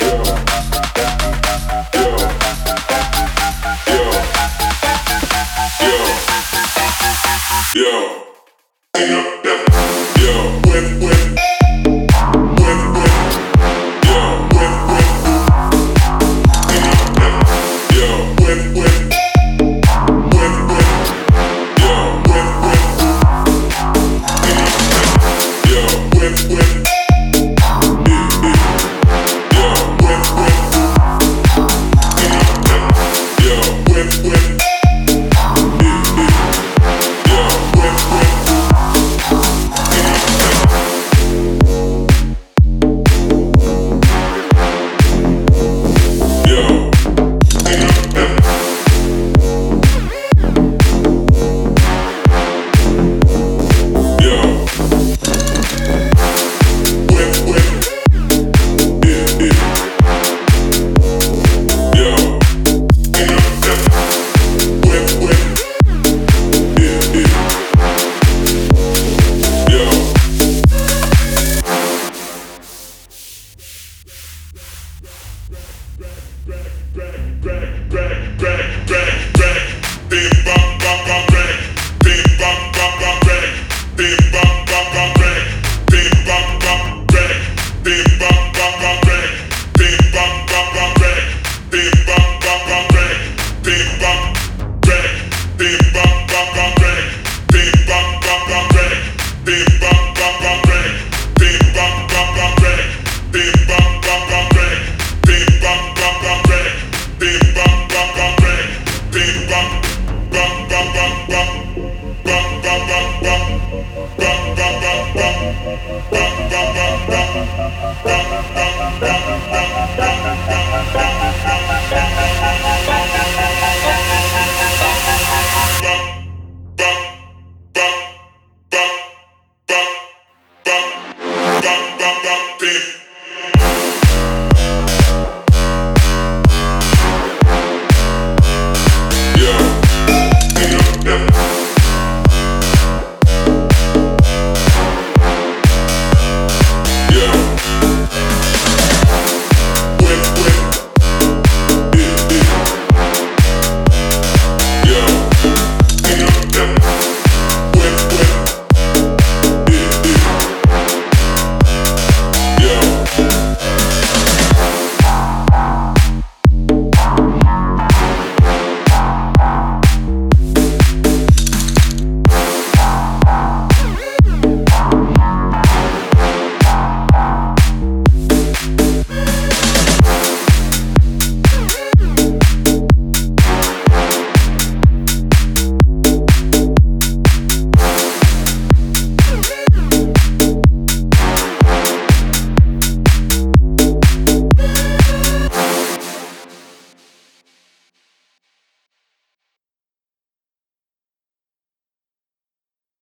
Oh. that that